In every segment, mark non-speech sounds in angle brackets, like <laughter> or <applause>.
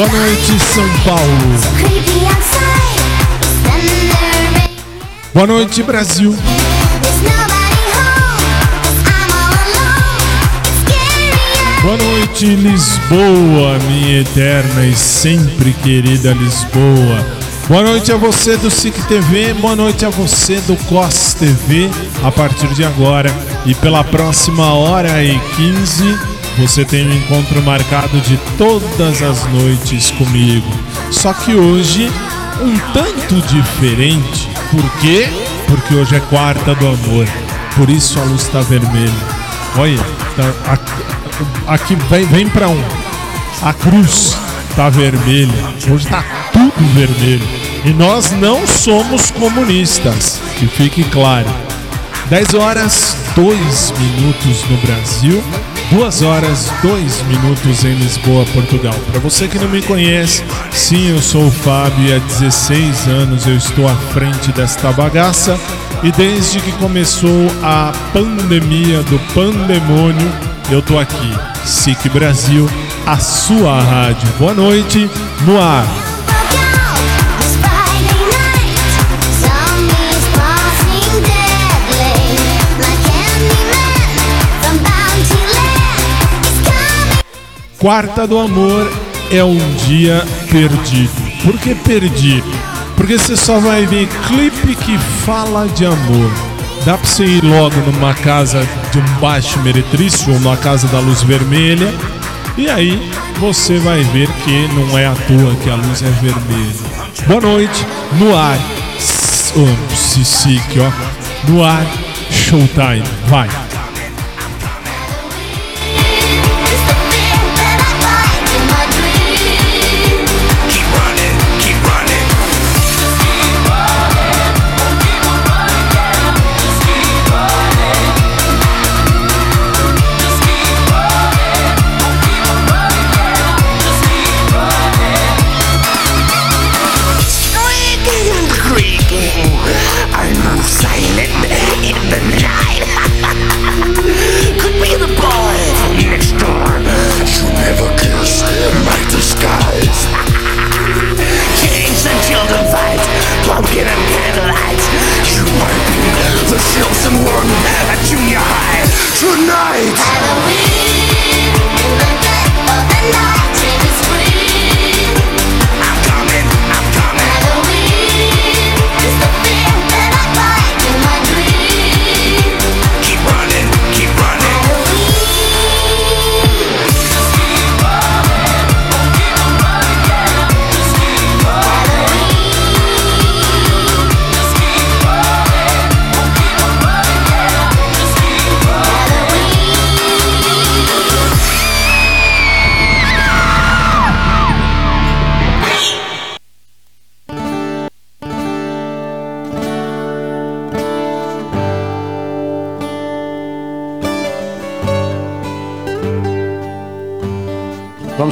Boa noite, São Paulo. Boa noite, Brasil. Boa noite, Lisboa, minha eterna e sempre querida Lisboa. Boa noite a você do SIC TV, boa noite a você do COS TV. A partir de agora e pela próxima hora e 15, você tem um encontro marcado de todas as noites comigo. Só que hoje, um tanto diferente. Por quê? Porque hoje é quarta do amor. Por isso a luz está vermelha. Olha, tá, aqui, aqui vem, vem para um. A cruz tá vermelha. Hoje tá tudo vermelho. E nós não somos comunistas, que fique claro. 10 horas, 2 minutos no Brasil, 2 horas, 2 minutos em Lisboa, Portugal. Para você que não me conhece, sim, eu sou o Fábio e há 16 anos eu estou à frente desta bagaça. E desde que começou a pandemia do pandemônio, eu tô aqui. SIC Brasil, a sua rádio. Boa noite, no ar. Quarta do Amor é um dia perdido. Por que perdido? Porque você só vai ver clipe que fala de amor. Dá pra você ir logo numa casa de um baixo meretrício ou numa casa da luz vermelha. E aí você vai ver que não é à toa que a luz é vermelha. Boa noite, no ar. Oh, Sisique, ó. No ar, showtime. Vai.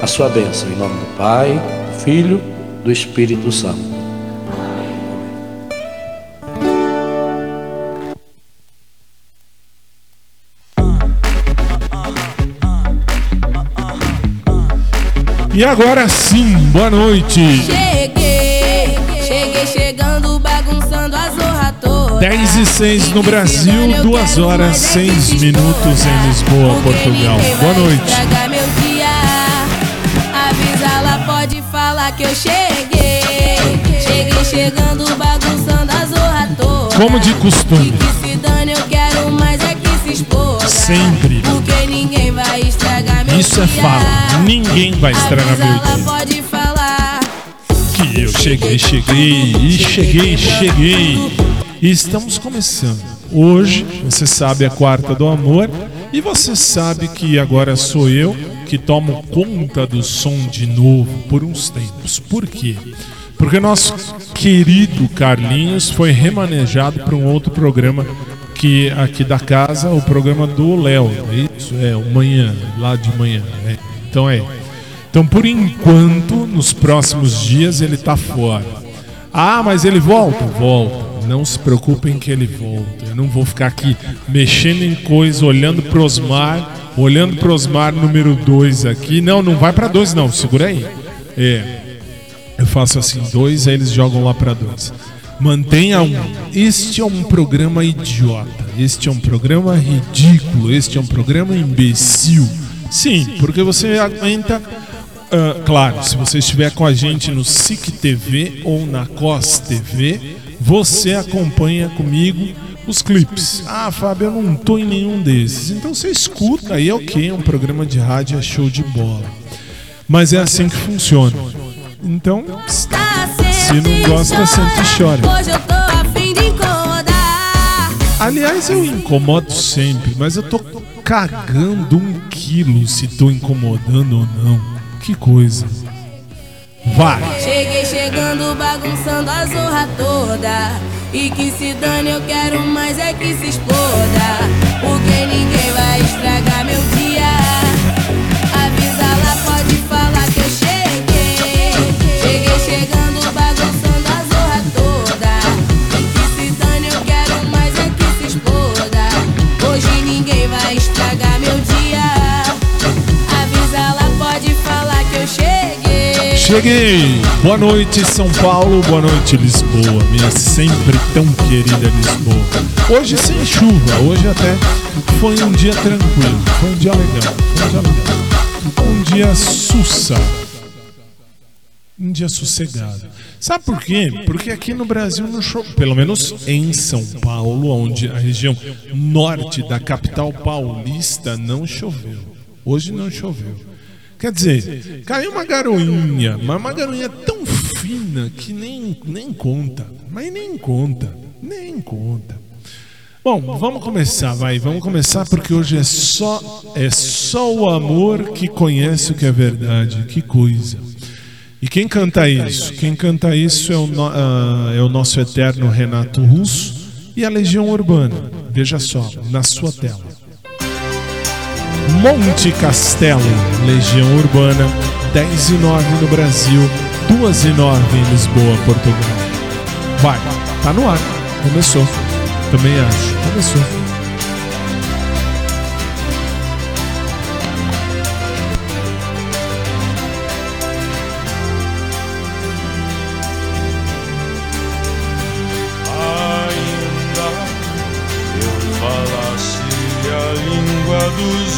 a sua bênção, em nome do Pai, do Filho, do Espírito Santo. E agora sim, boa noite. Cheguei, cheguei chegando, bagunçando a zorra toda. 10 e 6 no Brasil, 2 horas 6 minutos em Lisboa, Portugal. Boa noite. Que eu cheguei. Cheguei chegando, bagunçando a zorra toda. Como de costume. Que se dane, eu quero mais é que se expor. Sempre. Porque ninguém vai estragar meu Isso é dia. fala. Ninguém vai estragar Avisa meu dia. pode falar. Que eu cheguei, cheguei, e cheguei, cheguei. E estamos começando. Hoje, você sabe, a quarta do amor. E você sabe que agora sou eu que tomo conta do som de novo por uns tempos. Por quê? Porque nosso querido Carlinhos foi remanejado para um outro programa que aqui da casa, o programa do Léo. é Isso é, o manhã, lá de manhã. né? Então é. Então, por enquanto, nos próximos dias ele tá fora. Ah, mas ele volta? Volta. Não se preocupem que ele volta. Eu não vou ficar aqui mexendo em coisa, olhando pro Osmar, olhando pro Osmar número 2 aqui. Não, não vai pra 2 não, segura aí. É. Eu faço assim, dois, aí eles jogam lá pra dois. Mantenha um. Este é um programa idiota. Este é um programa ridículo. Este é um programa imbecil. Sim, porque você aguenta. ah, claro, se você estiver com a gente no SIC TV ou na COS TV, você acompanha comigo os clipes. Ah, Fábio, eu não tô em nenhum desses. Então você escuta aí, ok, é um programa de rádio, é show de bola. Mas é assim que funciona. Então, Se não gosta, sente e chora. Aliás, eu incomodo sempre, mas eu tô cagando um quilo se tô incomodando ou não. Que coisa. Vai! Cheguei chegando, bagunçando a zorra toda. E que se dane, eu quero mais é que se exploda. Porque ninguém vai estragar cheguei. Boa noite, São Paulo, boa noite, Lisboa, minha sempre tão querida Lisboa. Hoje sem chuva, hoje até foi um dia tranquilo, foi um dia legal, foi um dia legal. Um dia sussa. Um dia sossegado. Sabe por quê? Porque aqui no Brasil não chove, pelo menos em São Paulo, onde a região norte da capital paulista não choveu. Hoje não choveu. Quer dizer, caiu uma garoinha, mas uma garoinha tão fina que nem, nem conta. Mas nem conta, nem conta. Bom, vamos começar, vai, vamos começar porque hoje é só é só o amor que conhece o que é verdade. Que coisa. E quem canta isso? Quem canta isso é o, no- ah, é o nosso eterno Renato Russo e a Legião Urbana. Veja só, na sua tela. Monte Castelo, Legião Urbana, 10 e 9 no Brasil, 2 e 9 em Lisboa, Portugal. Vai, tá no ar, começou. Também acho, começou.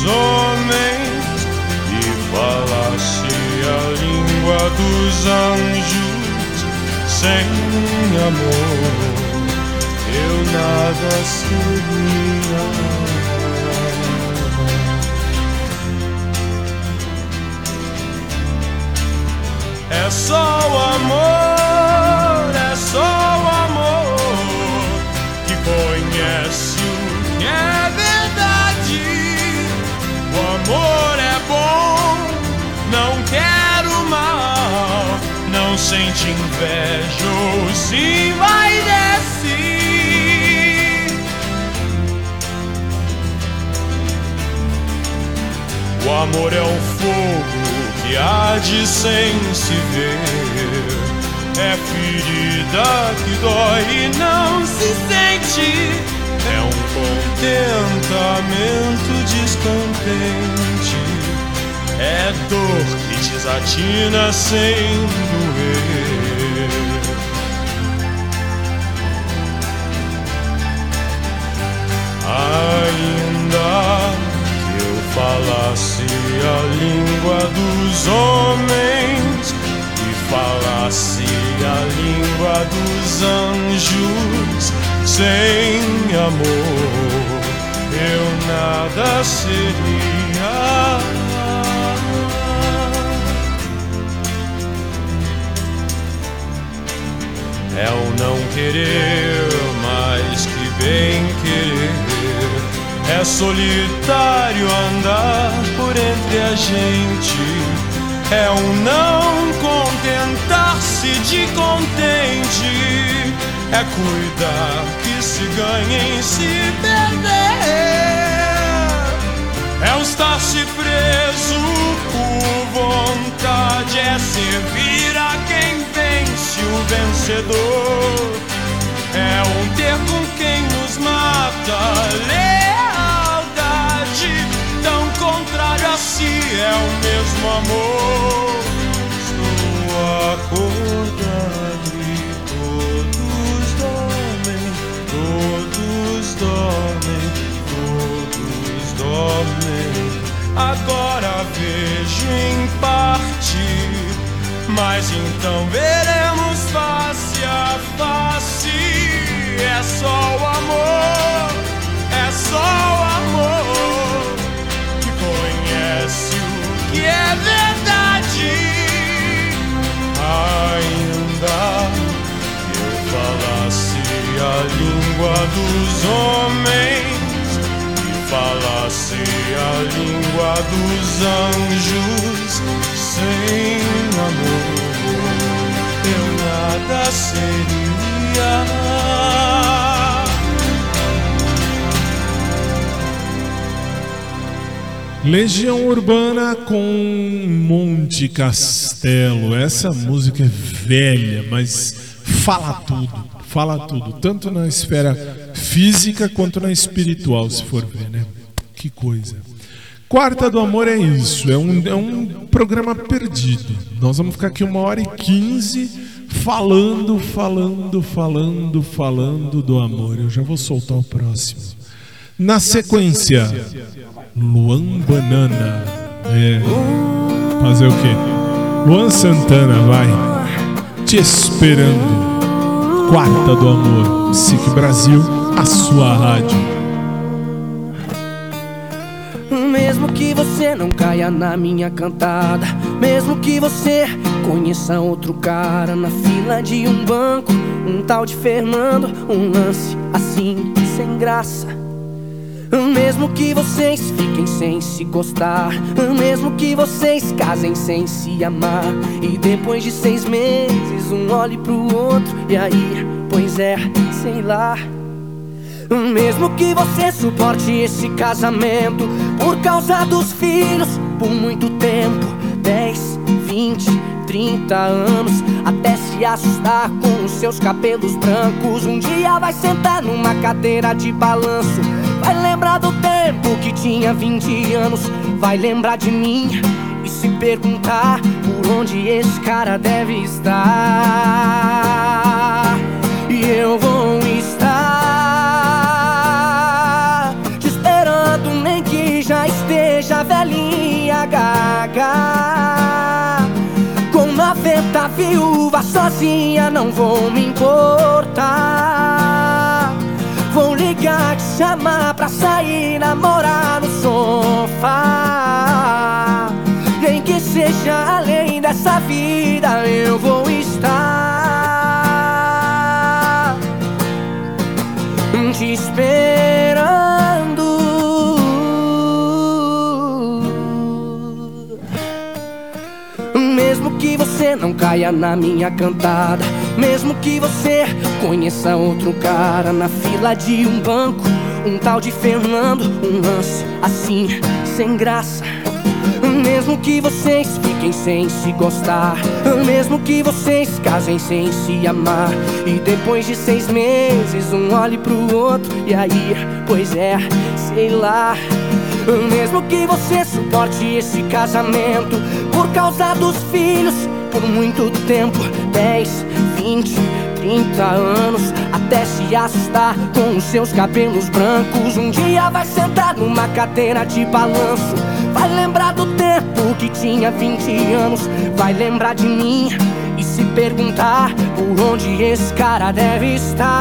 Homens e falasse a língua dos anjos sem amor, eu nada seria. É só o amor, sente inveja ou se vai descer. O amor é um fogo que arde sem se ver. É ferida que dói e não se sente. É um contentamento descontente. É dor que desatina sem doer. Ainda falasse a língua dos homens e falasse a língua dos anjos, sem amor eu nada seria. É o não querer mais que bem querer é solitário andar por entre a gente. É um não contentar-se de contente. É cuidar que se ganha em se perder. É um estar-se preso por vontade. É servir a quem vence o vencedor. É um ter com quem nos mata contrário a si é o mesmo amor. Agora vejo em parte, mas então veremos face a face. É só o amor, é só o amor conhece o que é verdade. Ainda que eu falasse a língua dos homens a língua dos anjos, sem amor eu nada seria. Legião Urbana com Monte Castelo. Essa música é velha, mas fala tudo. Fala tudo, tanto na esfera física quanto na espiritual, se for ver, né? Que coisa. Quarta do Amor é isso, é um, é um programa perdido. Nós vamos ficar aqui uma hora e quinze falando, falando, falando, falando do amor. Eu já vou soltar o próximo. Na sequência, Luan Banana. É. Fazer o quê? Luan Santana, vai. Te esperando. Quarta do Amor. SIC Brasil, a sua rádio. Você não caia na minha cantada, mesmo que você conheça outro cara na fila de um banco, um tal de Fernando, um lance assim, sem graça. Mesmo que vocês fiquem sem se gostar, mesmo que vocês casem sem se amar, e depois de seis meses um olhe pro outro, e aí, pois é, sei lá. Mesmo que você suporte esse casamento por causa dos filhos por muito tempo 10, 20, 30 anos Até se assustar com os seus cabelos brancos Um dia vai sentar numa cadeira de balanço. Vai lembrar do tempo que tinha 20 anos Vai lembrar de mim e se perguntar Por onde esse cara deve estar. E eu vou viúva sozinha, não vou me importar. Vou ligar, te chamar pra sair, namorar no sofá. Nem que seja além dessa vida, eu vou estar te esperando. Não caia na minha cantada, mesmo que você conheça outro cara na fila de um banco, um tal de Fernando, um lance assim, sem graça. Mesmo que vocês fiquem sem se gostar, mesmo que vocês casem sem se amar, e depois de seis meses um olhe pro outro, e aí, pois é, sei lá. Mesmo que você suporte esse casamento por causa dos filhos, por muito tempo 10, 20, 30 anos até se assustar com os seus cabelos brancos. Um dia vai sentar numa cadeira de balanço. Vai lembrar do tempo que tinha 20 anos. Vai lembrar de mim e se perguntar por onde esse cara deve estar.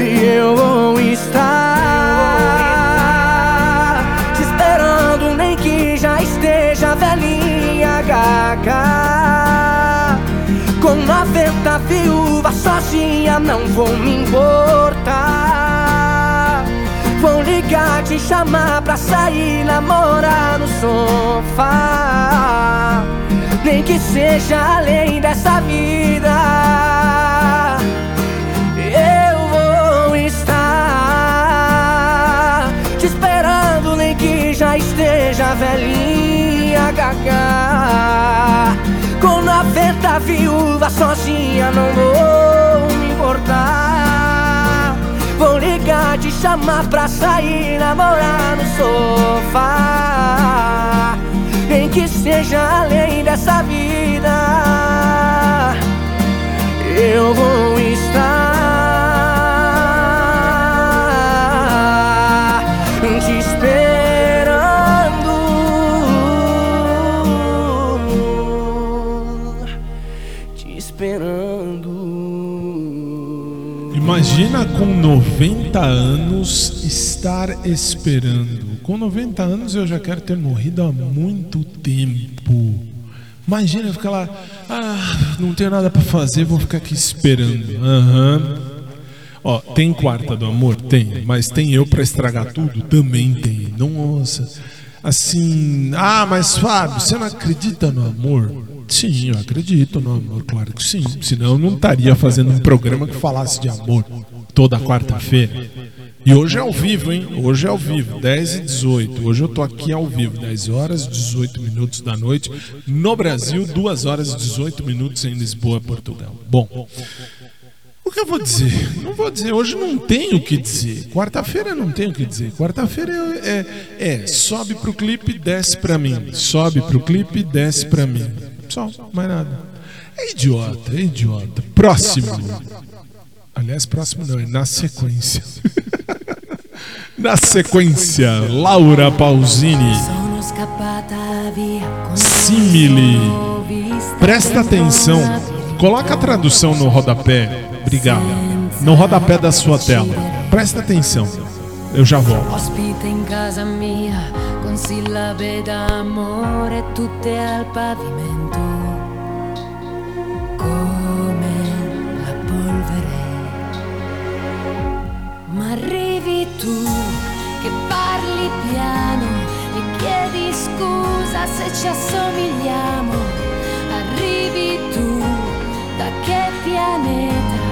E eu vou estar te gaga. Com 90 viúvas sozinha, não vou me importar. Vou ligar, te chamar pra sair, namorar no sofá. Nem que seja além dessa vida. Te esperando, nem que já esteja velhinha, gaga. Com 90 viúvas sozinha, não vou me importar. Vou ligar, te chamar pra sair, namorar no sofá. Nem que seja além dessa vida. Eu vou estar Imagina com 90 anos estar esperando. Com 90 anos eu já quero ter morrido há muito tempo. Imagina ficar lá, ah, não tenho nada pra fazer, vou ficar aqui esperando. Aham. Ó, tem quarta do amor? Tem. Mas tem eu pra estragar tudo? Também tem. Nossa. Assim, ah, mas Fábio, você não acredita no amor? Sim, eu acredito no amor, claro que sim. Senão eu não estaria fazendo um programa que falasse de amor toda quarta-feira. E hoje é ao vivo, hein? Hoje é ao vivo, 10 e 18. Hoje eu tô aqui ao vivo, 10 horas e 18 minutos da noite. No Brasil, 2 horas e 18 minutos em Lisboa, Portugal. Bom, o que eu vou dizer? Não vou dizer, hoje não tenho o que dizer. Quarta-feira não tenho o que dizer. Quarta-feira é, é, é, sobe pro clipe, desce pra mim. Sobe pro clipe, desce pra mim. Só, mais nada. É idiota, é idiota. Próximo. Aliás, próximo não, é na sequência. <laughs> na sequência, Laura Pausini. Simile. Presta atenção. Coloca a tradução no rodapé. Obrigado. No rodapé da sua tela. Presta atenção. Eu já volto. Con sillabe d'amore tutte al pavimento come la polvere. Ma arrivi tu che parli piano e chiedi scusa se ci assomigliamo. Arrivi tu da che pianeta?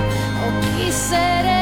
Occhi sereni, anima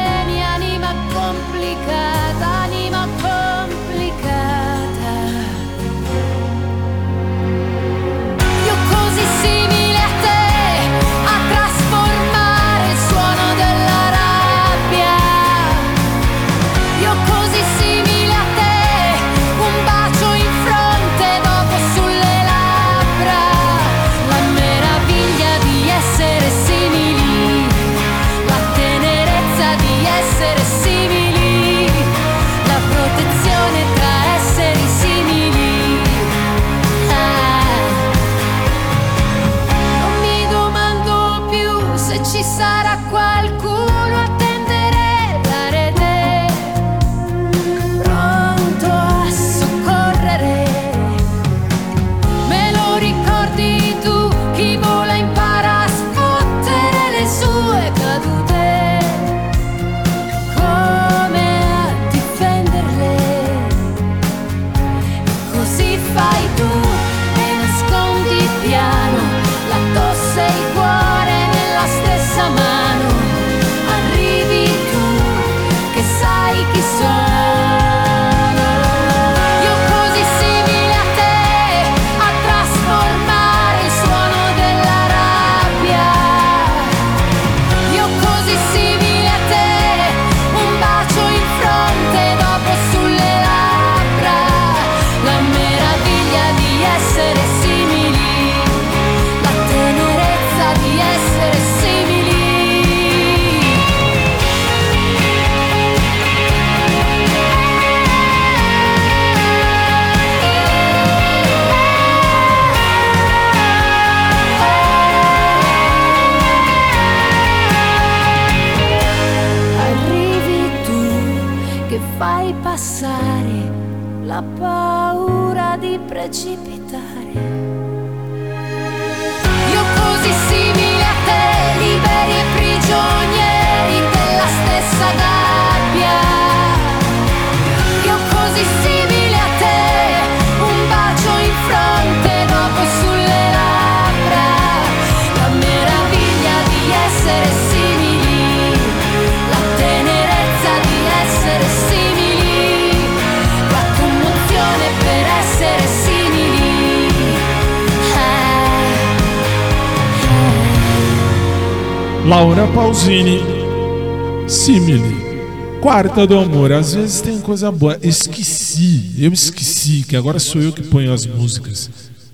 Quarta do amor, às vezes tem coisa boa. Esqueci, eu esqueci que agora sou eu que ponho as músicas.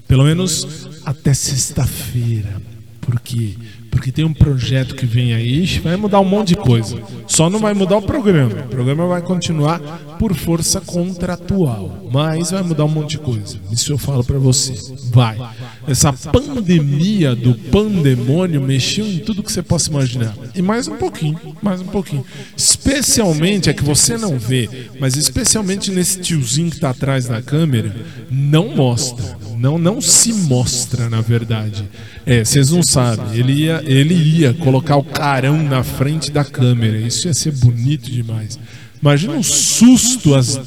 Pelo menos até sexta-feira. Por quê? Porque tem um projeto que vem aí, vai mudar um monte de coisa. Só não vai mudar o programa. O programa vai continuar por força contratual, mas vai mudar um monte de coisa. Isso eu falo pra você. Vai. Essa pandemia do pandemônio mexeu em tudo que você possa imaginar. E mais um pouquinho, mais um pouquinho. Especialmente, é que você não vê, mas especialmente nesse tiozinho que tá atrás da câmera, não mostra. Não, não se mostra, na verdade. É, vocês não sabem. Ele ia, ele ia colocar o carão na frente da câmera. Isso ia ser bonito demais. Imagina um susto às,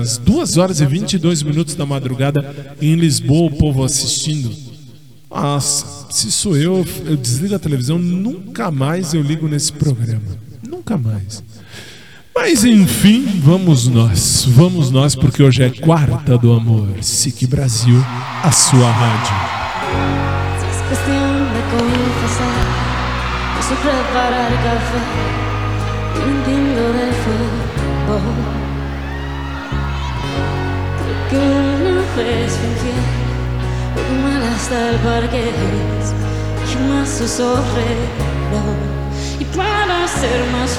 às 2 horas e 22 minutos da madrugada em Lisboa, o povo assistindo. Nossa, se sou eu, eu desligo a televisão, nunca mais eu ligo nesse programa. Nunca mais. Mas enfim, vamos nós. Vamos nós, porque hoje é quarta do amor. SIC Brasil, a sua rádio. Confesar, no sé preparar café, de y para ser más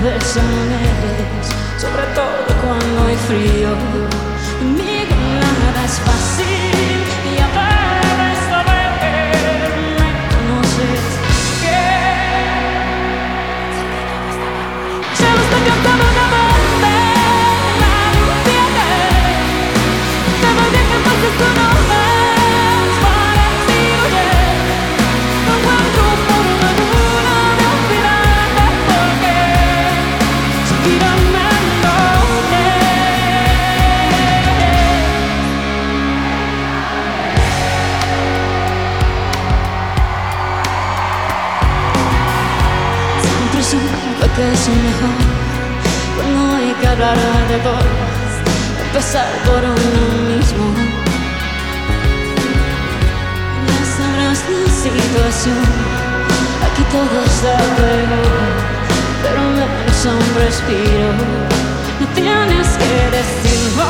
sones, sobre todo cuando hay frío. Conmigo nada es fácil y a ver me conoces que se lo está cantando es mejor cuando hay que hablar de todo, empezar por uno mismo. Ya sabrás la situación, aquí todo está peor. es un respiro. No tienes que decirlo,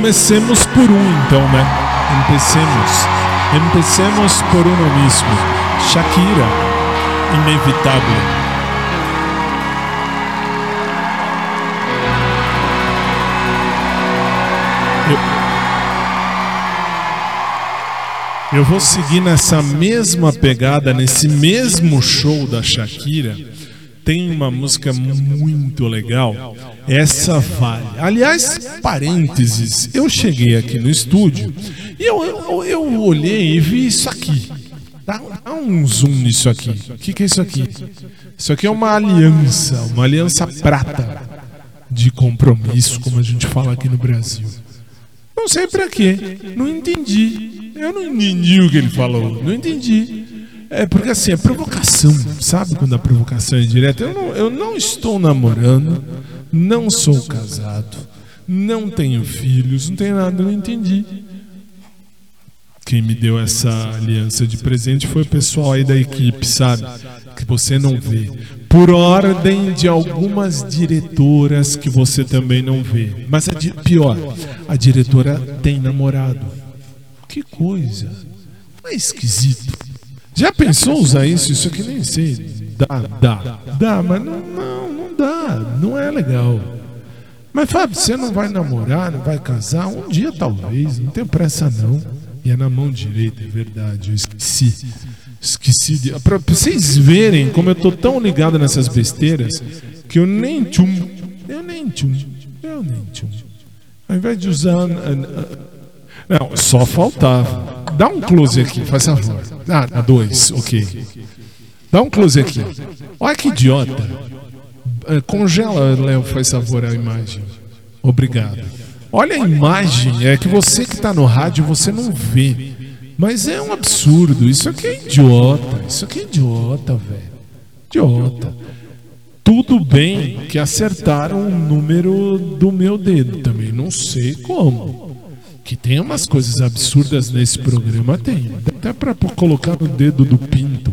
Comecemos por um, então, né? Empecemos. Empecemos por uno mesmo. Shakira, inevitável. Eu vou seguir nessa mesma pegada, nesse mesmo show da Shakira. Tem uma música muito legal. Essa vale. Aliás, parênteses, eu cheguei aqui no estúdio e eu, eu, eu olhei e vi isso aqui. Dá, dá um zoom nisso aqui. O que, que é isso aqui? Isso aqui é uma aliança, uma aliança prata de compromisso, como a gente fala aqui no Brasil. Não sei pra quê. Não entendi. Eu não entendi o que ele falou. Não entendi. É porque assim, é provocação. Sabe quando a provocação é direta? Eu não, eu não estou namorando, não sou casado, não tenho filhos, não tenho nada, não entendi. Quem me deu essa aliança de presente foi o pessoal aí da equipe, sabe? Que você não vê. Por ordem de algumas diretoras que você também não vê. Mas di- pior, a diretora tem namorado. Que coisa. Não é esquisito. Já pensou usar isso? Isso aqui nem sei. Dá, dá, dá, mas não, não, não é legal. Mas Fábio, você não vai namorar, não vai casar? Um dia talvez, não tenho pressa não. E é na mão direita, é verdade, eu esqueci. Esqueci de. Pra vocês verem como eu tô tão ligado nessas besteiras que eu nem tchum. Eu nem tchum. Eu nem tchum. Ao invés de usar. ah, ah, Não, só faltava. Dá um close aqui, faz favor. Ah, dois, ok. Dá um close aqui. Olha que idiota. É, Congela, Léo, faz favor a imagem. Obrigado. Olha a imagem, é que você que está no rádio você não vê. Mas é um absurdo. Isso aqui é idiota. Isso aqui é idiota, velho. Idiota. Tudo bem que acertaram o número do meu dedo também. Não sei como. Que tem umas coisas absurdas nesse programa, tem. Até pra colocar no dedo do pinto.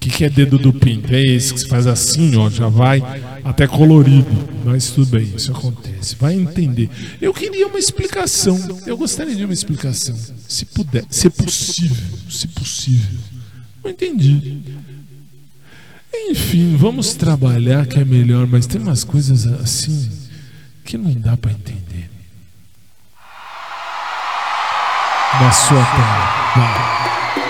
O que, que é dedo do pinto? É esse que se faz assim, ó, já vai até colorido. Mas tudo bem, isso acontece. Vai entender. Eu queria uma explicação. Eu gostaria de uma explicação. Se puder, se possível. Se possível. Não entendi. Enfim, vamos trabalhar que é melhor, mas tem umas coisas assim que não dá pra entender. Na sua tela. Vai.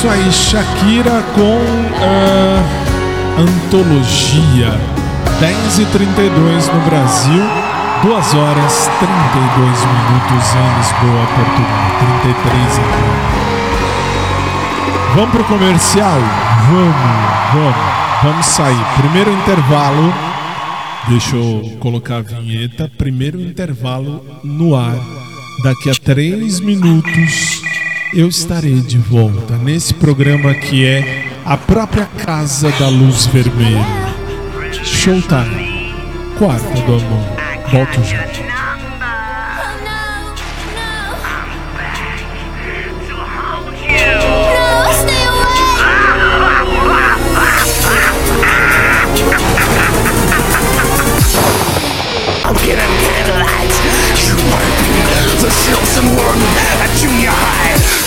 isso aí, Shakira com uh, Antologia. 10 e 32 no Brasil, 2 horas 32 minutos em Lisboa, Portugal. 33 aqui. Vamos pro comercial? Vamos, vamos, vamos sair. Primeiro intervalo. Deixa eu colocar a vinheta. Primeiro intervalo no ar. Daqui a 3 minutos eu estarei de volta nesse programa que é a própria Casa da Luz Vermelha. Showtime, Quarto do Amor. Volto já.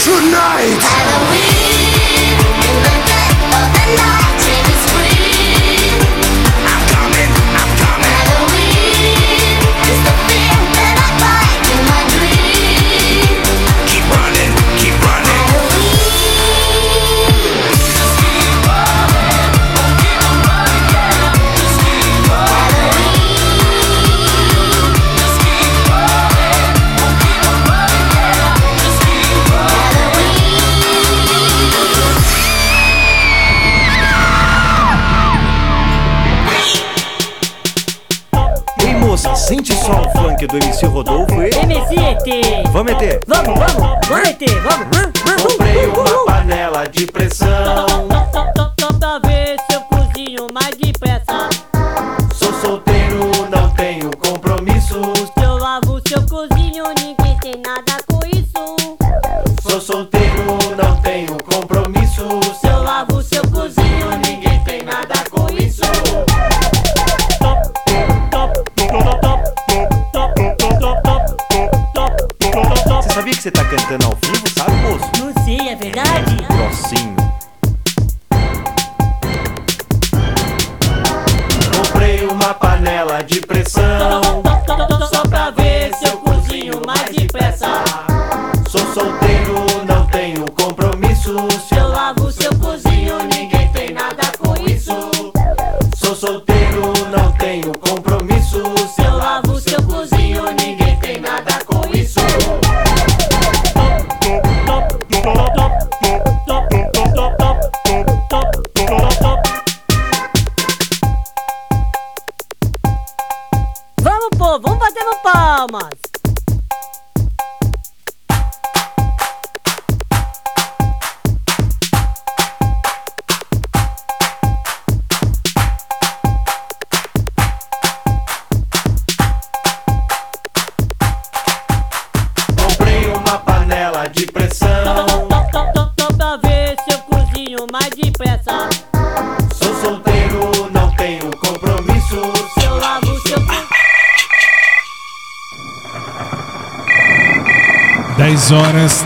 tonight. beat do MC Rodolfo e. MC ET! Vamos ET! Vamos, vamos, vamos ET, vamos! Comprei uma panela de pressão.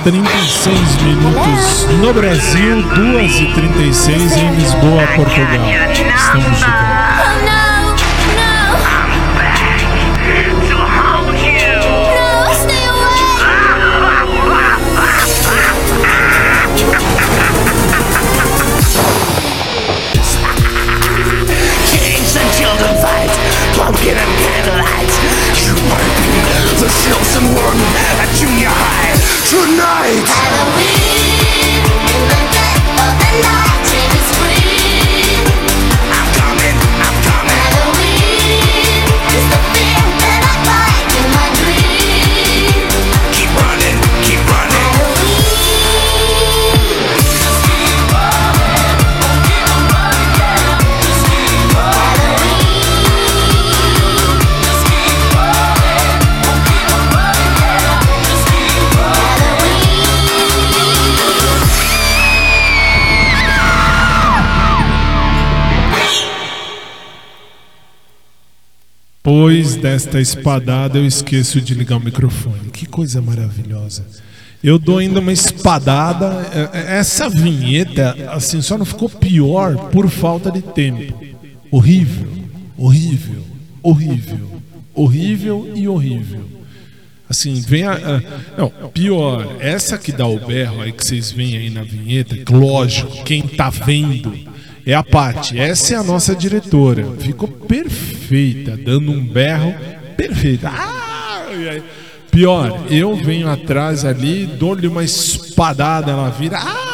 36 minutos no Brasil, 2 e 36 em Lisboa, Portugal. Estamos chegando. Desta espadada, eu esqueço de ligar o microfone. Que coisa maravilhosa. Eu dou ainda uma espadada. É, é, Essa vinheta, assim, só não ficou pior por falta de tempo. Horrível, horrível, horrível, horrível e horrível. Assim, vem a. a- não, pior, essa que dá o berro aí que vocês veem aí na vinheta, lógico, quem tá vendo é a Paty. Essa é a nossa diretora. Ficou perfeita, dando um berro perfeita. Ah, Pior, eu venho atrás ali, dou-lhe uma espadada, ela vira. Ah!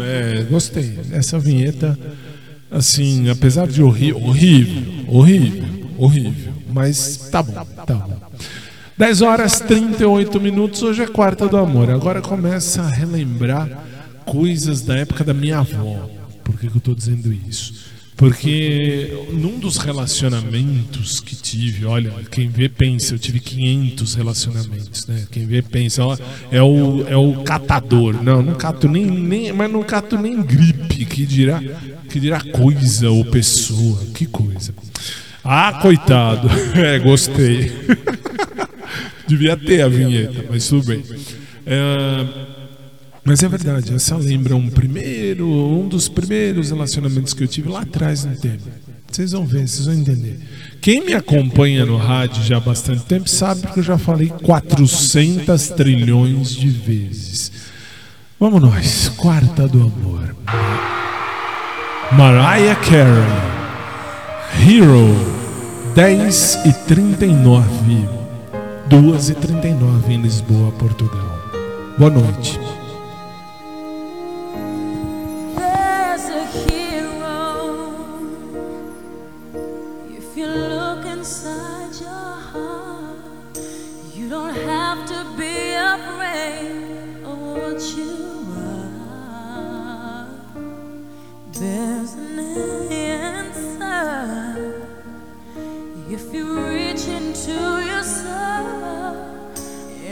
É, gostei. Essa vinheta, assim, apesar de horri horrível, horrível, horrível. Mas tá bom, tá bom. 10 horas 38 minutos, hoje é quarta do amor. Agora começa a relembrar coisas da época da minha avó. Que, eu tô dizendo isso? Porque num dos relacionamentos que tive, olha, quem vê pensa, eu tive 500 relacionamentos, né? Quem vê pensa, ó, é o, é o catador. Não, não cato nem, nem, mas não cato nem gripe, que dirá, que dirá coisa ou pessoa, que coisa. Ah, coitado. <laughs> É, gostei. <laughs> Devia ter a vinheta, mas tudo bem. É, mas é verdade, essa lembra um primeiro, um dos primeiros relacionamentos que eu tive lá atrás no tempo. Vocês vão ver, vocês vão entender. Quem me acompanha no rádio já há bastante tempo sabe que eu já falei 400 trilhões de vezes. Vamos nós, quarta do amor. Mariah Carey, Hero, 10 e 39, 2 e 39 em Lisboa, Portugal. Boa noite.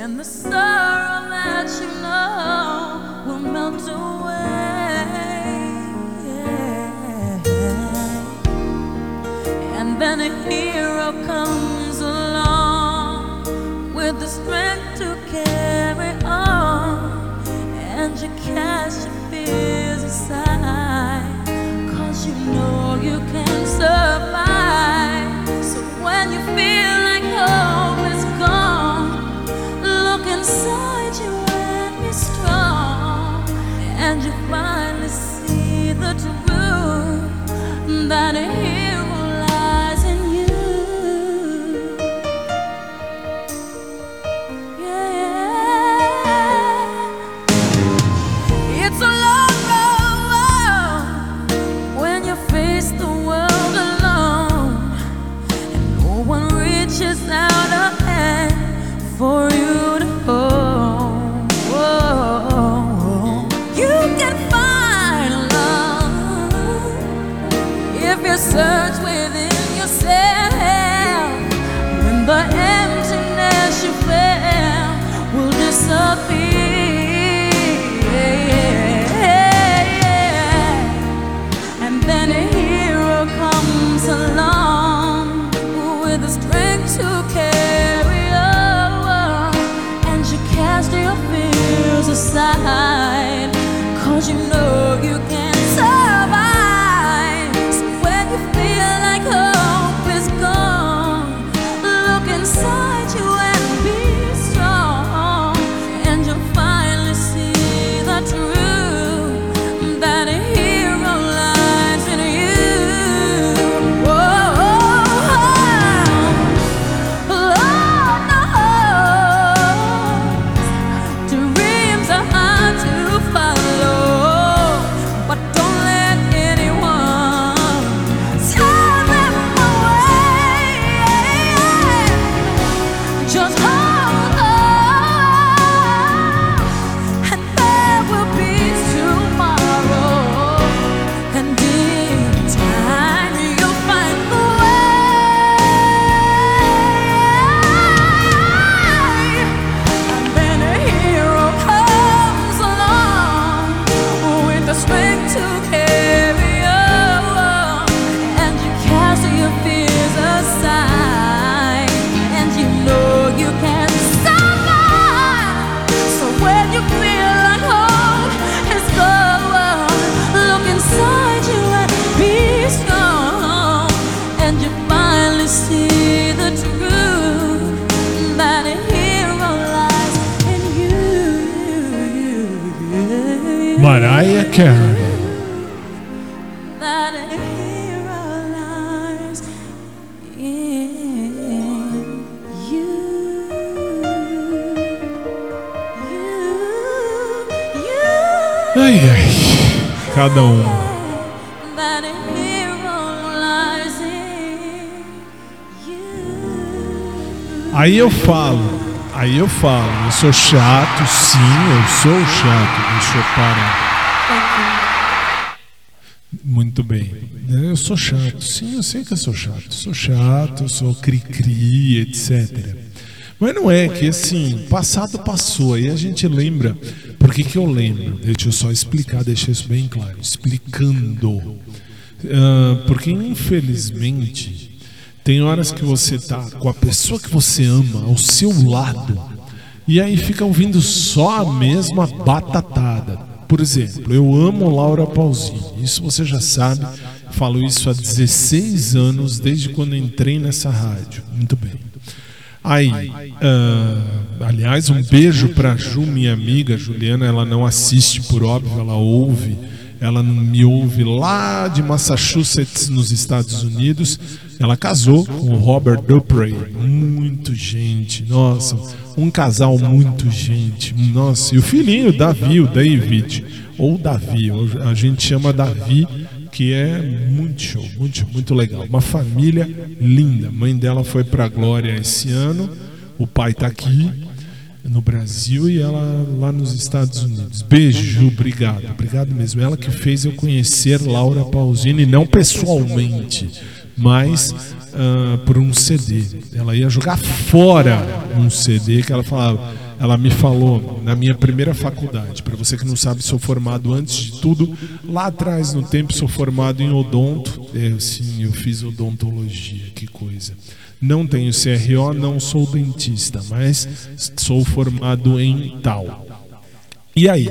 And the sorrow that you know will melt away. And then a hero comes along with the strength to carry on. And you cast your fears aside, cause you know you can survive. So when you and be strong, and you finally see the truth that it is. Aí eu falo, aí eu falo, eu sou chato, sim, eu sou chato, deixa eu parar. Muito bem. Eu sou chato, sim, eu sei que eu sou chato. Sou chato, sou cri-cri, etc. Mas não é que assim, passado passou, aí a gente lembra. Por que, que eu lembro? Deixa eu só explicar, deixar isso bem claro. Explicando. Ah, porque infelizmente tem horas que você tá com a pessoa que você ama ao seu lado e aí fica ouvindo só a mesma batatada. Por exemplo, eu amo Laura Pausini, isso você já sabe, falo isso há 16 anos, desde quando entrei nessa rádio. Muito bem. Aí, ah, aliás, um beijo pra Ju, minha amiga Juliana. Ela não assiste, por óbvio, ela ouve. Ela me ouve lá de Massachusetts, nos Estados Unidos. Ela casou com o Robert Dupree. Muito gente, nossa, um casal muito gente. Nossa, e o filhinho, Davi, o David, ou Davi, a gente chama Davi, que é muito show, muito, muito legal. Uma família linda. A mãe dela foi pra Glória esse ano, o pai tá aqui no Brasil e ela lá nos Estados Unidos. Beijo, obrigado, obrigado mesmo. Ela que fez eu conhecer Laura Pausini, não pessoalmente, mas ah, por um CD. Ela ia jogar fora um CD que ela falava. Ela me falou na minha primeira faculdade. Para você que não sabe, sou formado antes de tudo. Lá atrás, no tempo, sou formado em odonto. É, sim, eu fiz odontologia, que coisa. Não tenho CRO, não sou dentista, mas sou formado em tal. E aí?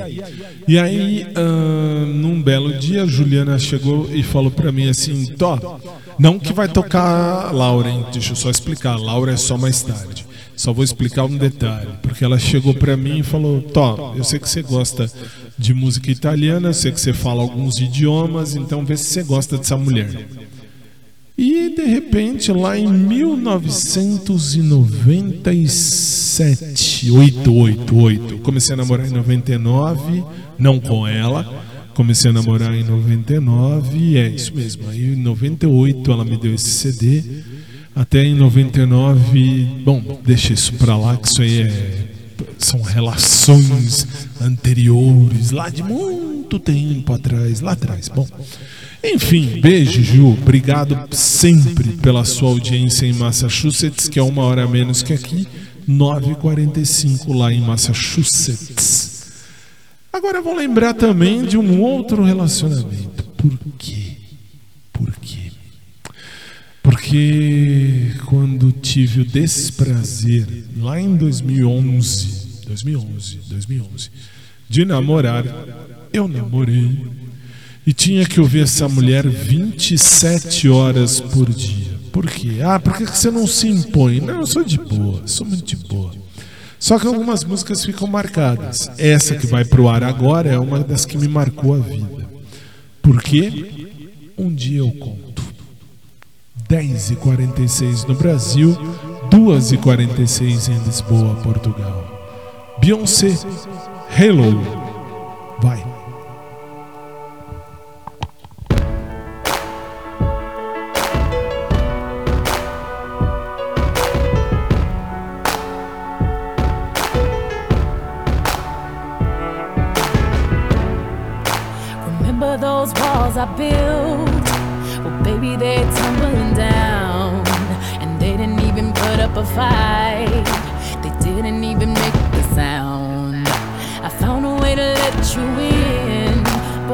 E aí, ah, num belo dia, Juliana chegou e falou pra mim assim: Tó, não que vai tocar Laura, hein? deixa eu só explicar. Laura é só mais tarde. Só vou explicar um detalhe, porque ela chegou pra mim e falou: Tó, eu sei que você gosta de música italiana, eu sei que você fala alguns idiomas, então vê se você gosta dessa mulher. E de repente, lá em 1997, 888, comecei a namorar em 99, não com ela, comecei a namorar em 99, e é isso mesmo. Aí em 98 ela me deu esse CD, até em 99, bom, deixa isso pra lá, que isso aí é, são relações anteriores, lá de muito tempo atrás, lá atrás. Bom. Enfim, beijo, Ju. Obrigado sempre pela sua audiência em Massachusetts, que é uma hora menos que aqui, 9h45 lá em Massachusetts. Agora vou lembrar também de um outro relacionamento. Por quê? Por quê? Porque quando tive o desprazer, lá em 2011, 2011, 2011, de namorar, eu namorei e tinha que ouvir essa mulher 27 horas por dia. Por quê? Ah, por que você não se impõe? Não, eu sou de boa, sou muito de boa. Só que algumas músicas ficam marcadas. Essa que vai pro ar agora é uma das que me marcou a vida. Por quê? Um dia eu conto. 10h46 no Brasil, 2h46 em Lisboa, Portugal. Beyoncé, Hello. Vai.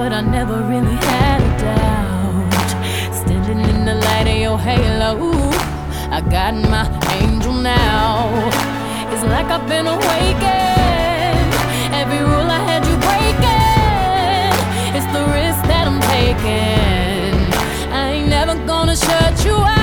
But I never really had a doubt. Standing in the light of your halo, I got my angel now. It's like I've been awakened. Every rule I had you breaking. It's the risk that I'm taking. I ain't never gonna shut you out.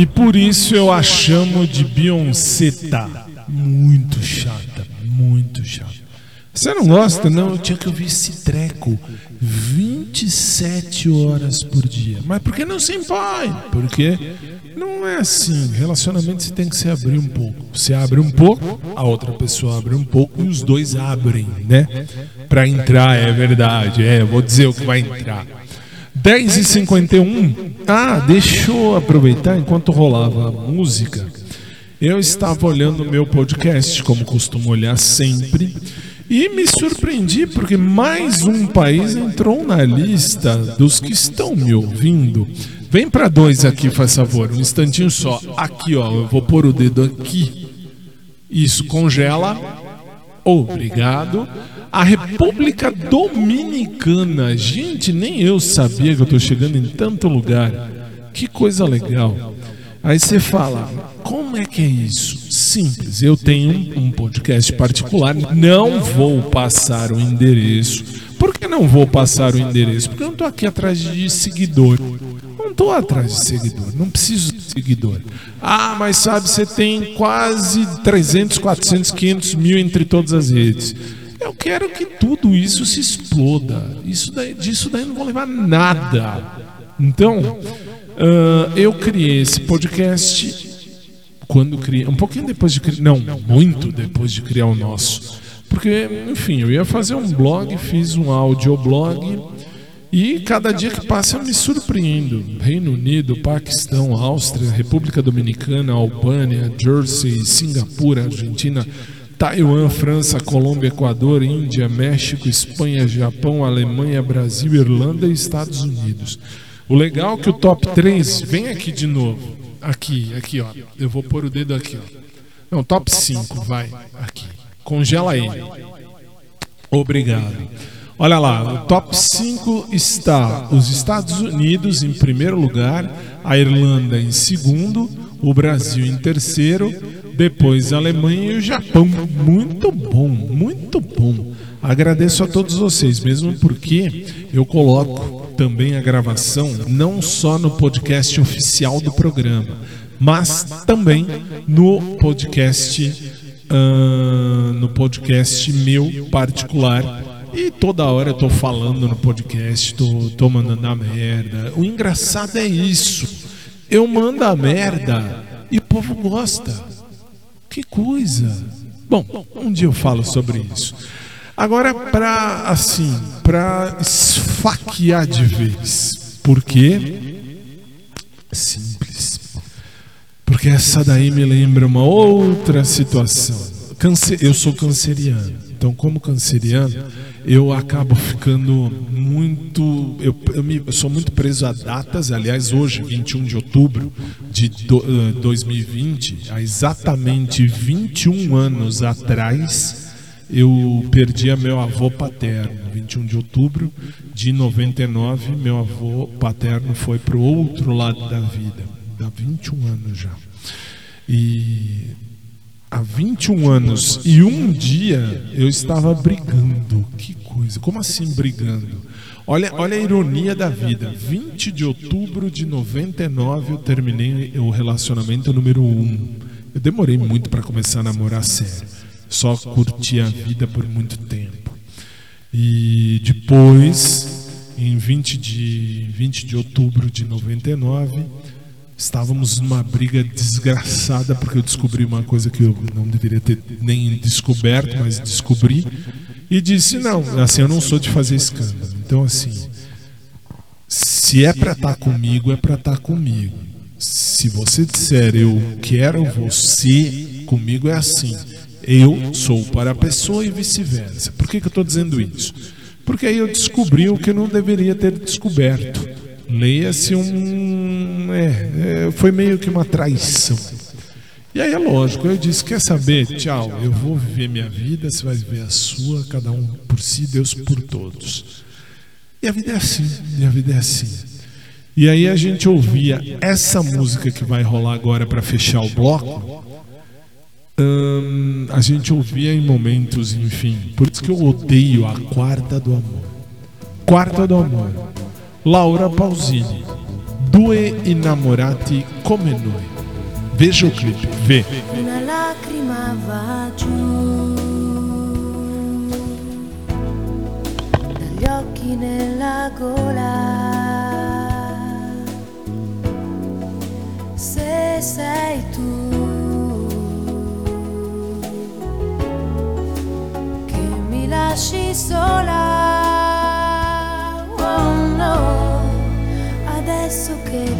E por isso eu a chamo de Beyoncé. Muito chata, muito chata. Você não gosta? Não, eu tinha que ouvir esse treco 27 horas por dia. Mas por que não se impõe? Porque não é assim. Relacionamento você tem que se abrir um pouco. Você abre um pouco, a outra pessoa abre um pouco e os dois abrem, né? Pra entrar, é verdade. É, vou dizer o que vai entrar. 10 e 51 Ah, deixa eu aproveitar enquanto rolava a música. Eu estava olhando o meu podcast, como costumo olhar sempre, e me surpreendi porque mais um país entrou na lista dos que estão me ouvindo. Vem para dois aqui, faz favor, um instantinho só. Aqui, ó, eu vou pôr o dedo aqui. Isso, congela. Obrigado. A República Dominicana. Gente, nem eu sabia que eu tô chegando em tanto lugar. Que coisa legal. Aí você fala, como é que é isso? Simples, eu tenho um podcast particular, não vou passar o endereço. Por que não vou passar o endereço? Porque eu não estou aqui atrás de seguidor. Não estou atrás de seguidor, não preciso de seguidor. Ah, mas sabe, você tem quase 300, 400, 500 mil entre todas as redes. Eu quero que tudo isso se exploda. Isso daí, disso daí não vou levar nada. Então, Uh, eu criei esse podcast quando criei, um pouquinho depois de criar, não, muito depois de criar o nosso. Porque, enfim, eu ia fazer um blog, fiz um audioblog e cada dia que passa eu me surpreendo. Reino Unido, Paquistão, Áustria, República Dominicana, Albânia, Jersey, Singapura, Argentina, Taiwan, França, Colômbia, Equador, Índia, México, Espanha, Japão, Alemanha, Brasil, Irlanda e Estados Unidos. O legal é que o top 3 vem aqui de novo. Aqui, aqui, ó. Eu vou pôr o dedo aqui, ó. Não, top 5, vai. Aqui. Congela ele. Obrigado. Olha lá, o top 5 está os Estados Unidos em primeiro lugar, a Irlanda em segundo, o Brasil em terceiro, depois a Alemanha e o Japão. Muito bom, muito bom. Agradeço a todos vocês, mesmo porque eu coloco também a gravação não só no podcast oficial do programa, mas também no podcast uh, no podcast meu particular. E toda hora eu tô falando no podcast, tô, tô mandando a merda. O engraçado é isso. Eu mando a merda e o povo gosta. Que coisa. Bom, um dia eu falo sobre isso. Agora, para assim, para esfaquear de vez. Por quê? Simples. Porque essa daí me lembra uma outra situação. Câncer, eu sou canceriano. Então, como canceriano, eu acabo ficando muito. Eu, eu, me, eu, sou muito preso a datas. Aliás, hoje, 21 de outubro de do, uh, 2020, há exatamente 21 anos atrás, eu perdi a meu avô paterno, 21 de outubro de 99, meu avô paterno foi para o outro lado da vida, há 21 anos já. E há 21 anos e um dia eu estava brigando. Que coisa, como assim brigando? Olha, olha a ironia da vida. 20 de outubro de 99 eu terminei o relacionamento número 1. Eu demorei muito para começar a namorar sério só curti a vida por muito tempo. E depois, em 20 de, 20 de outubro de 99, estávamos numa briga desgraçada porque eu descobri uma coisa que eu não deveria ter nem descoberto, mas descobri. E disse: Não, assim, eu não sou de fazer escândalo. Então, assim, se é para estar tá comigo, é para estar tá comigo. Se você disser eu quero você, comigo é assim. Eu sou para a pessoa e vice-versa. Por que, que eu estou dizendo isso? Porque aí eu descobri o que eu não deveria ter descoberto. Leia-se um. É, é, foi meio que uma traição. E aí é lógico, eu disse: quer saber? Tchau, eu vou viver minha vida, você vai viver a sua, cada um por si, Deus por todos. E a vida é assim, e a vida é assim. E aí a gente ouvia essa música que vai rolar agora para fechar o bloco hum, a gente ouvia em momentos, enfim. Por isso que eu odeio a Quarta do Amor. Quarta do Amor. Laura Pausini, due innamorati come noi. Veja o clipe, vê. Una lacrima va giù dagli occhi nella gola. Se sei tu che mi lasci sola. good.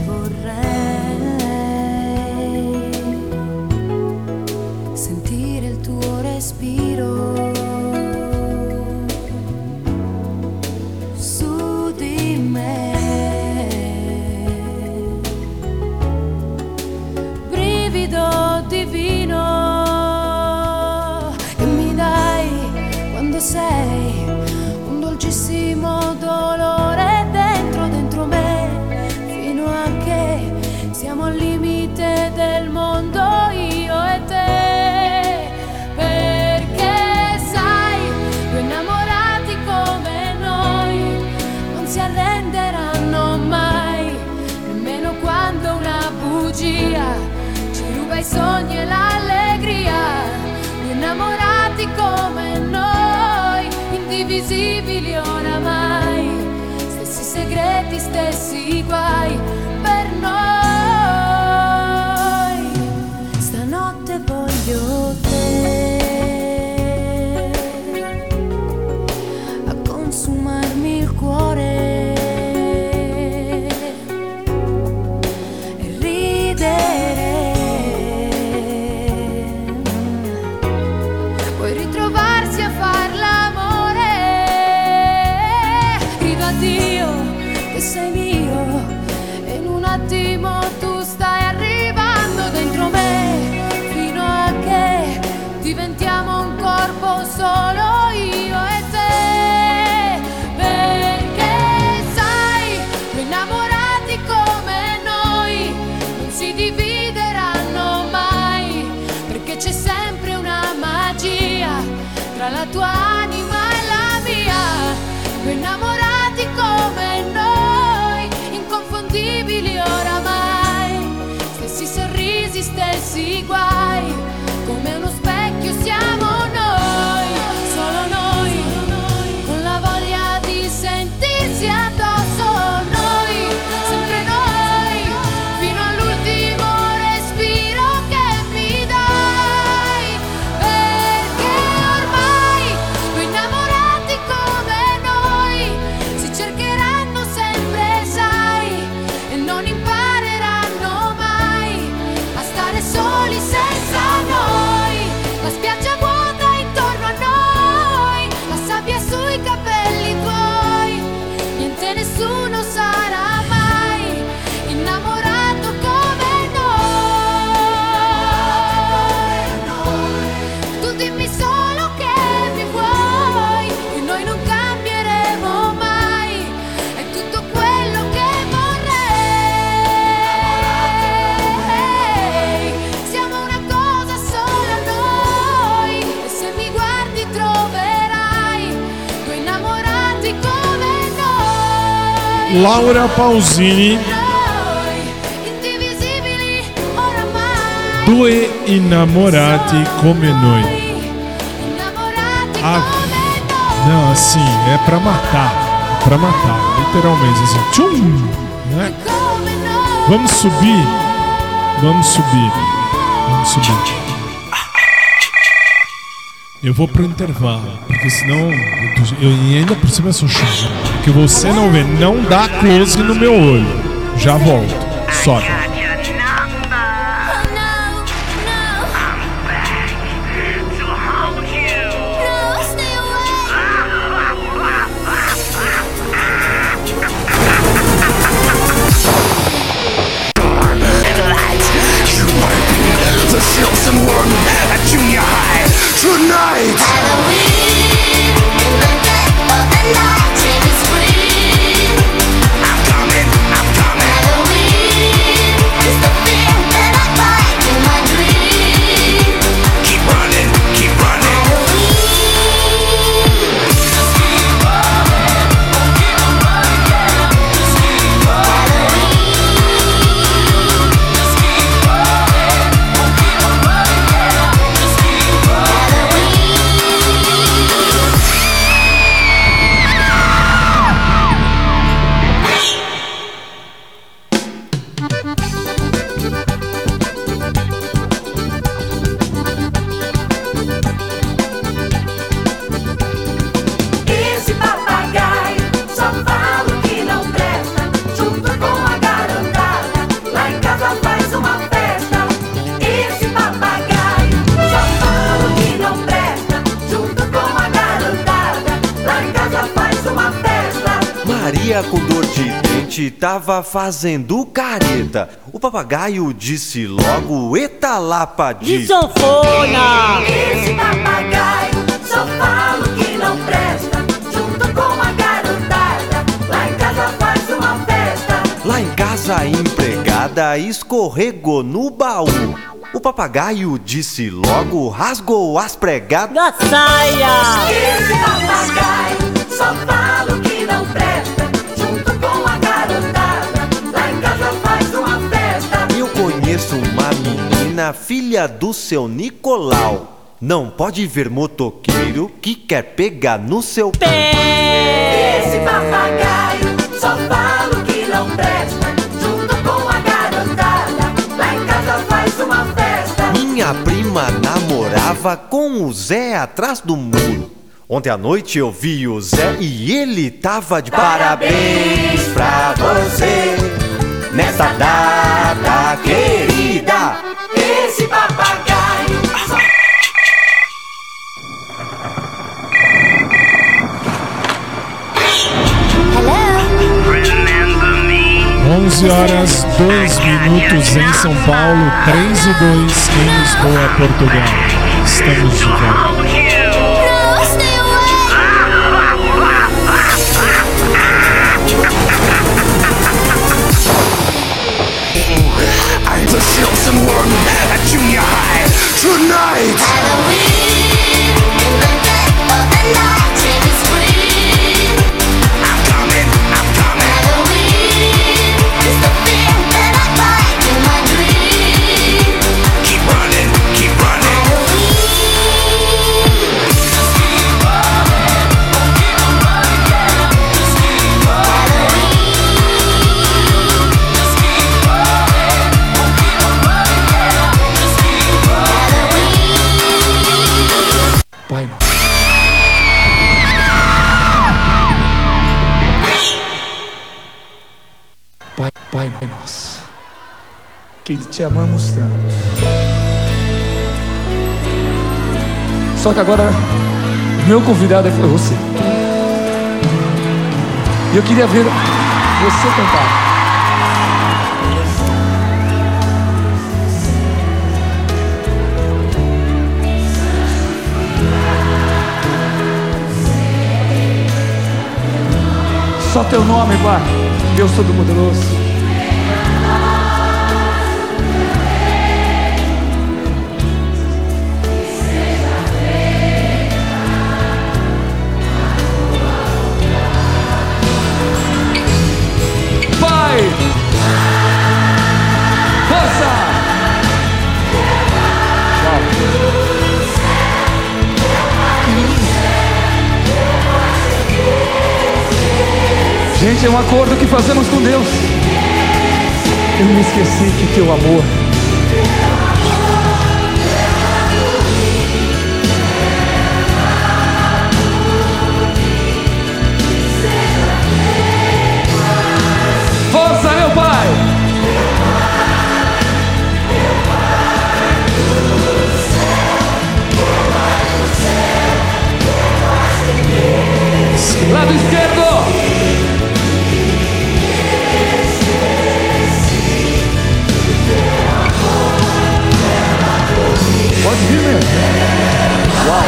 existência igual com menos Laura Pausini. Due innamorati come noi. A... Não, assim, é pra matar. É pra matar, literalmente. Assim, tchum, né? Vamos subir. Vamos subir. Vamos subir. Eu vou pro intervalo, porque senão eu, eu ainda por cima sou chato que você não vê. Não dá close no meu olho. Já volto. Sobe. Dente tava fazendo careta. O papagaio disse logo: Eta lapa de. De sanfona! Esse papagaio só fala o que não presta. Junto com a garotada, lá em casa faz uma festa. Lá em casa a empregada escorregou no baú. O papagaio disse logo: rasgou as pregadas. Da saia! Esse papagaio só fala o que não presta. Conheço uma menina, filha do seu Nicolau. Não pode ver motoqueiro que quer pegar no seu pé. Esse papagaio só fala que não presta. Junto com a garotada, lá em casa faz uma festa. Minha prima namorava com o Zé atrás do muro. Ontem à noite eu vi o Zé e ele tava de parabéns pra você. Nessa data querida, Esse papagaio só 11 horas 2 minutos em São Paulo, 3 e 2 em Lisboa, Portugal. Estamos de volta. Chosen one at junior high tonight. Halloween in the dead of the night, Pai nosso, que te amamos tanto. Só que agora, meu convidado é você. E eu queria ver você cantar. Só teu nome, Pai. Deus Todo-Poderoso. Força! Gente, é um acordo que fazemos com Deus. Eu me esqueci que teu amor Lado esquerdo! Pode vir mesmo. Uau!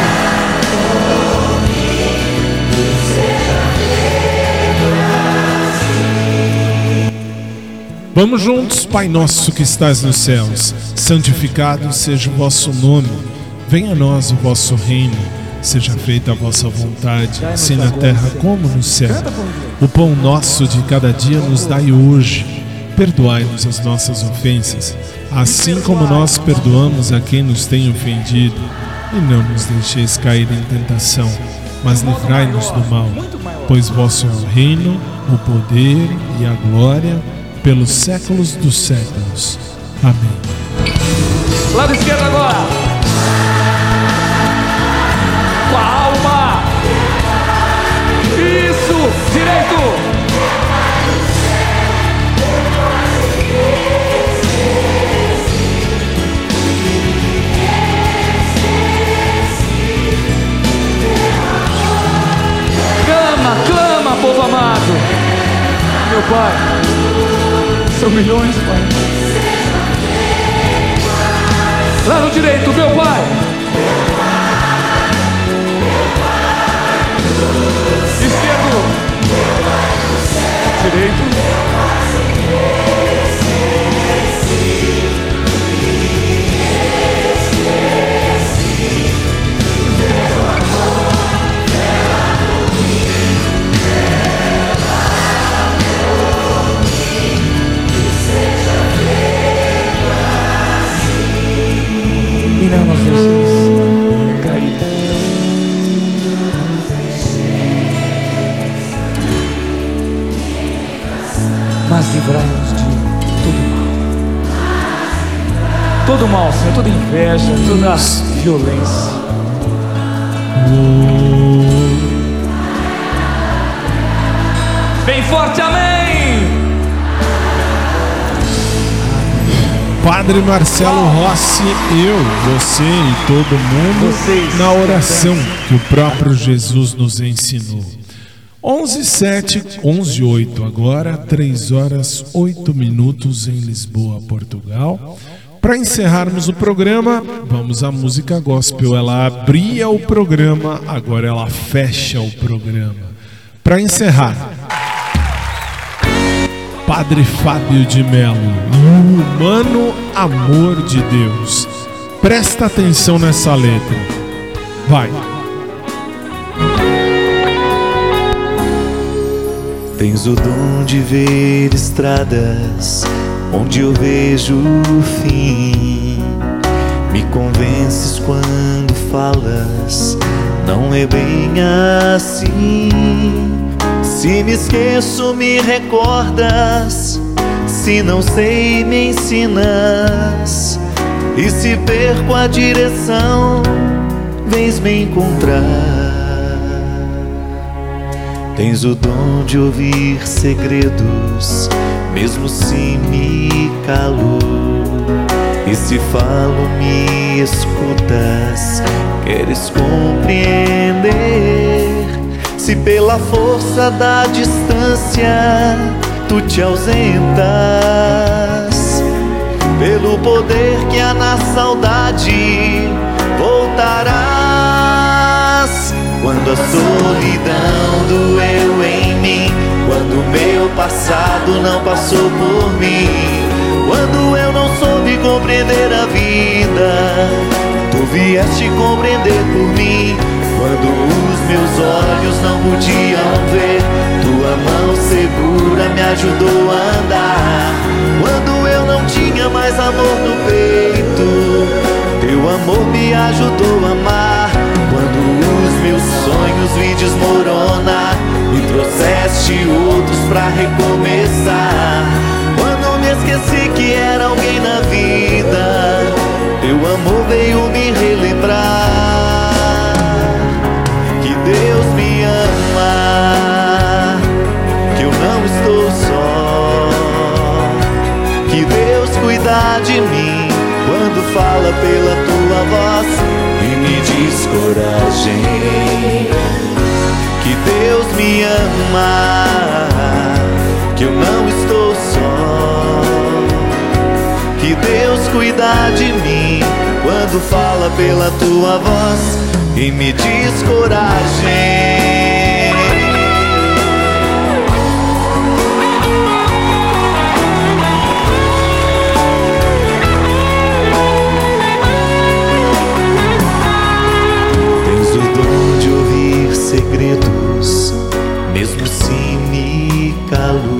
Vamos juntos, Pai nosso que estás nos céus, santificado seja o vosso nome. Venha a nós o vosso reino. Seja feita a vossa vontade, assim na terra como no céu. O pão nosso de cada dia nos dai hoje. Perdoai-nos as nossas ofensas, assim como nós perdoamos a quem nos tem ofendido. E não nos deixeis cair em tentação, mas livrai-nos do mal. Pois vosso é o reino, o poder e a glória pelos séculos dos séculos. Amém. Lado esquerdo agora. Amado. meu Pai. São milhões, Pai. Lá no direito, meu Pai. Esquerdo. Direito. Nos deixes cair. Mas livrai-nos de todo mal. Todo mal, Senhor, toda inveja, toda violência. Bem forte, amém! Padre Marcelo Rossi, eu, você e todo mundo na oração que o próprio Jesus nos ensinou. 11 7, 11 8 agora, 3 horas 8 minutos em Lisboa, Portugal. Para encerrarmos o programa, vamos à música gospel. Ela abria o programa, agora ela fecha o programa. Para encerrar, Padre Fábio de Mello, o humano amor de Deus. Presta atenção nessa letra. Vai. Tens o dom de ver estradas onde eu vejo o fim. Me convences quando falas, não é bem assim. Se me esqueço, me recordas. Se não sei, me ensinas. E se perco a direção, vens me encontrar. Tens o dom de ouvir segredos, mesmo se me calo. E se falo, me escutas, queres compreender. Se pela força da distância tu te ausentas, pelo poder que há na saudade voltarás. Quando a solidão doeu em mim, quando meu passado não passou por mim, quando eu não soube compreender a vida, tu vieste compreender por mim. Quando os meus olhos não podiam ver, tua mão segura me ajudou a andar. Quando eu não tinha mais amor no peito, teu amor me ajudou a amar. Quando os meus sonhos vi desmoronar, me trouxeste outros pra recomeçar. Quando me esqueci que era alguém na vida, teu amor veio me relembrar Deus me ama, que eu não estou só, que Deus cuida de mim quando fala pela tua voz e me diz coragem, que Deus me ama, que eu não estou só, que Deus cuida de mim quando fala pela tua voz e me diz coragem. Tens o dom de ouvir segredos, mesmo se me calo.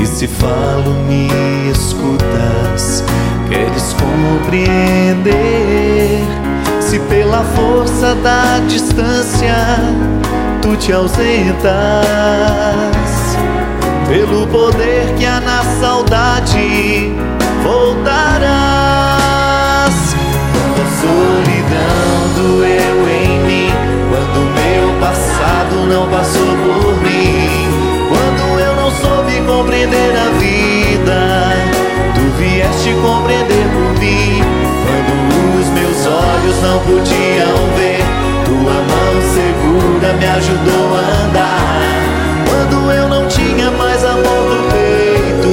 E se falo, me escutas, queres compreender. Se pela força da distância tu te ausentas, pelo poder que há na saudade voltarás. Quando a solidão doeu em mim, quando meu passado não passou não podiam ver. Tua mão segura me ajudou a andar. Quando eu não tinha mais amor no peito,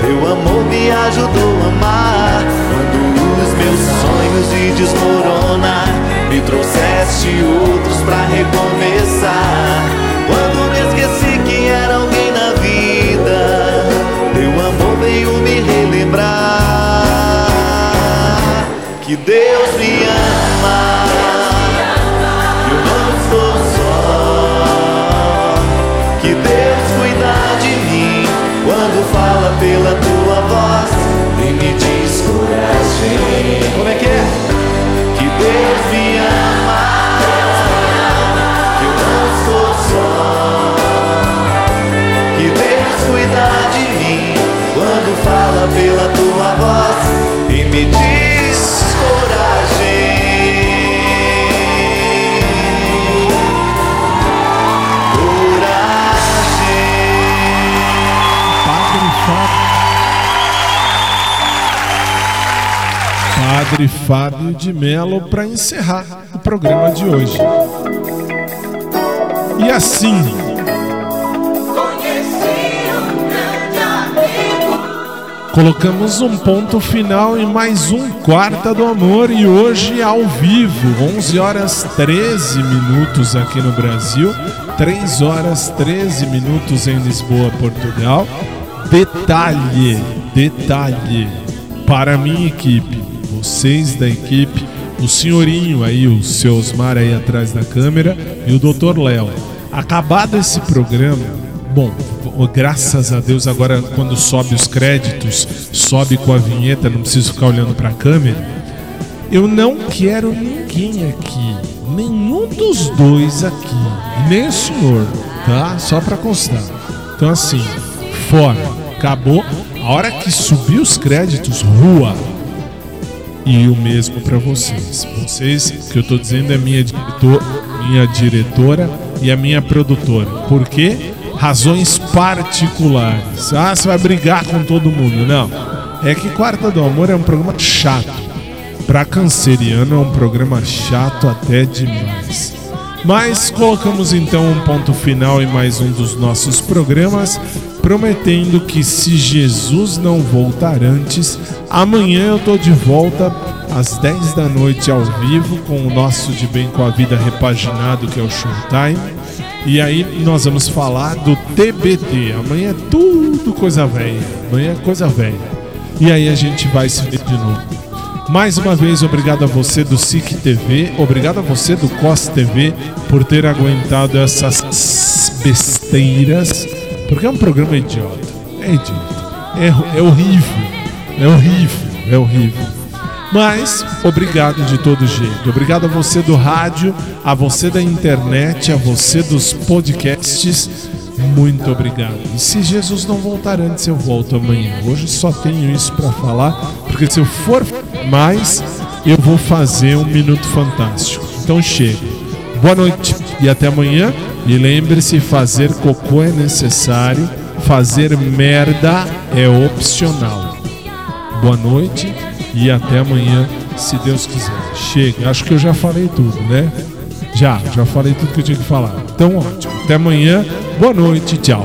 teu amor me ajudou a amar. Quando os meus sonhos se desmoronar, me trouxeste outros para recomeçar. Quando me esqueci que era Deus me ama. Eu não estou só. Que Deus cuida de mim quando fala pela tua voz e me diz. Como é que é? Que Deus me ama. Eu não estou só. Que Deus cuida de mim quando fala pela tua voz e me diz Padre Fábio de Melo para encerrar o programa de hoje. E assim, colocamos um ponto final em mais um Quarta do Amor e hoje ao vivo, 11 horas 13 minutos aqui no Brasil, 3 horas 13 minutos em Lisboa, Portugal. Detalhe, detalhe para a minha equipe, vocês da equipe, o senhorinho aí, o seu Osmar aí atrás da câmera e o Dr. Léo. Acabado esse programa, bom, graças a Deus agora quando sobe os créditos, sobe com a vinheta, não preciso ficar olhando para a câmera. Eu não quero ninguém aqui, nenhum dos dois aqui, nem o senhor, tá? Só para constar. Então assim, fora, acabou. A hora que subir os créditos, rua. E o mesmo para vocês. Vocês, que eu tô dizendo é minha diretor, minha diretora e a minha produtora. Por quê? Razões particulares. Ah, você vai brigar com todo mundo. Não. É que Quarta do Amor é um programa chato. Pra canceriano é um programa chato até demais. Mas colocamos então um ponto final em mais um dos nossos programas, prometendo que se Jesus não voltar antes, amanhã eu tô de volta às 10 da noite ao vivo com o nosso De Bem com a Vida repaginado, que é o Showtime. E aí nós vamos falar do TBT. Amanhã é tudo coisa velha. Amanhã é coisa velha. E aí a gente vai se ver de novo. Mais uma vez, obrigado a você do SIC TV, obrigado a você do COS TV por ter aguentado essas besteiras, porque é um programa idiota. É idiota. É, é horrível. É horrível. É horrível. Mas, obrigado de todo jeito. Obrigado a você do rádio, a você da internet, a você dos podcasts. Muito obrigado. E se Jesus não voltar antes, eu volto amanhã. Hoje só tenho isso para falar, porque se eu for mais, eu vou fazer um minuto fantástico. Então chega. Boa noite e até amanhã. E lembre-se, fazer cocô é necessário, fazer merda é opcional. Boa noite e até amanhã, se Deus quiser. Chega. Acho que eu já falei tudo, né? Já, já falei tudo que eu tinha que falar. Então, ótimo. Até amanhã. Boa noite. Tchau.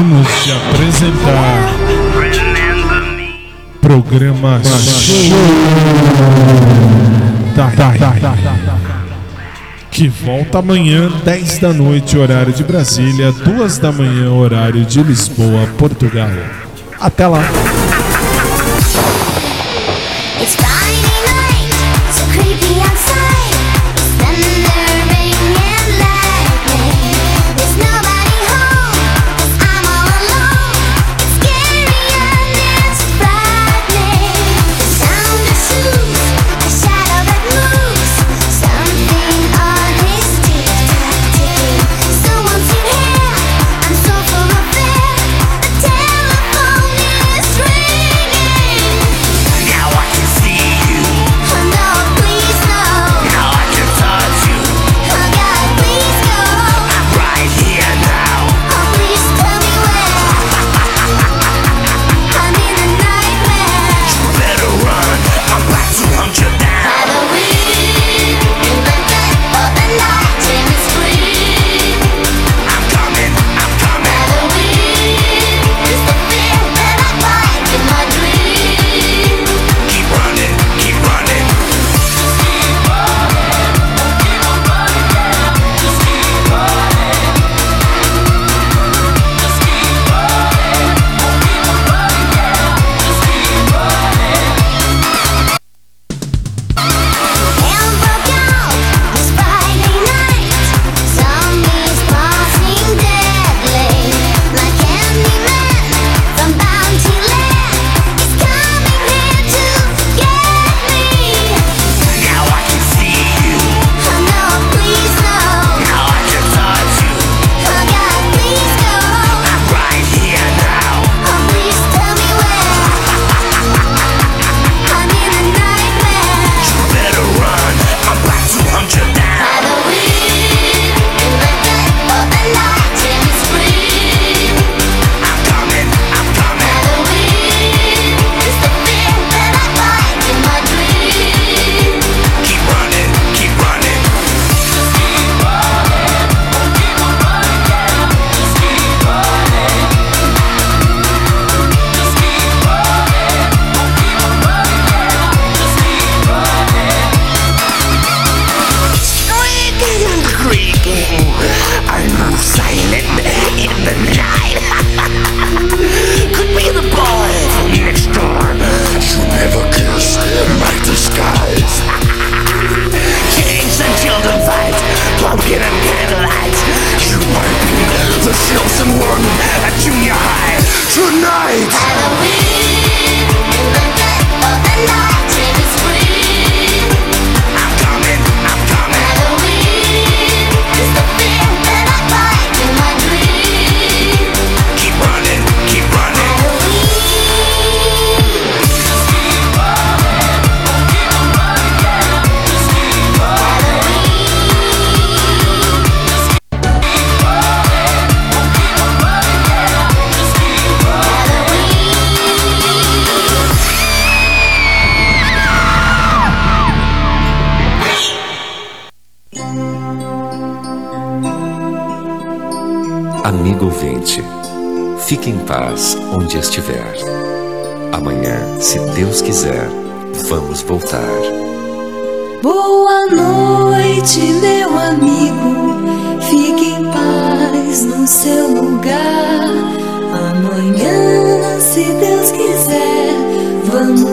acabamos de apresentar. Programa Show da que volta amanhã, 10 da noite, horário de Brasília, 2 da manhã, horário de Lisboa, Portugal. Até lá!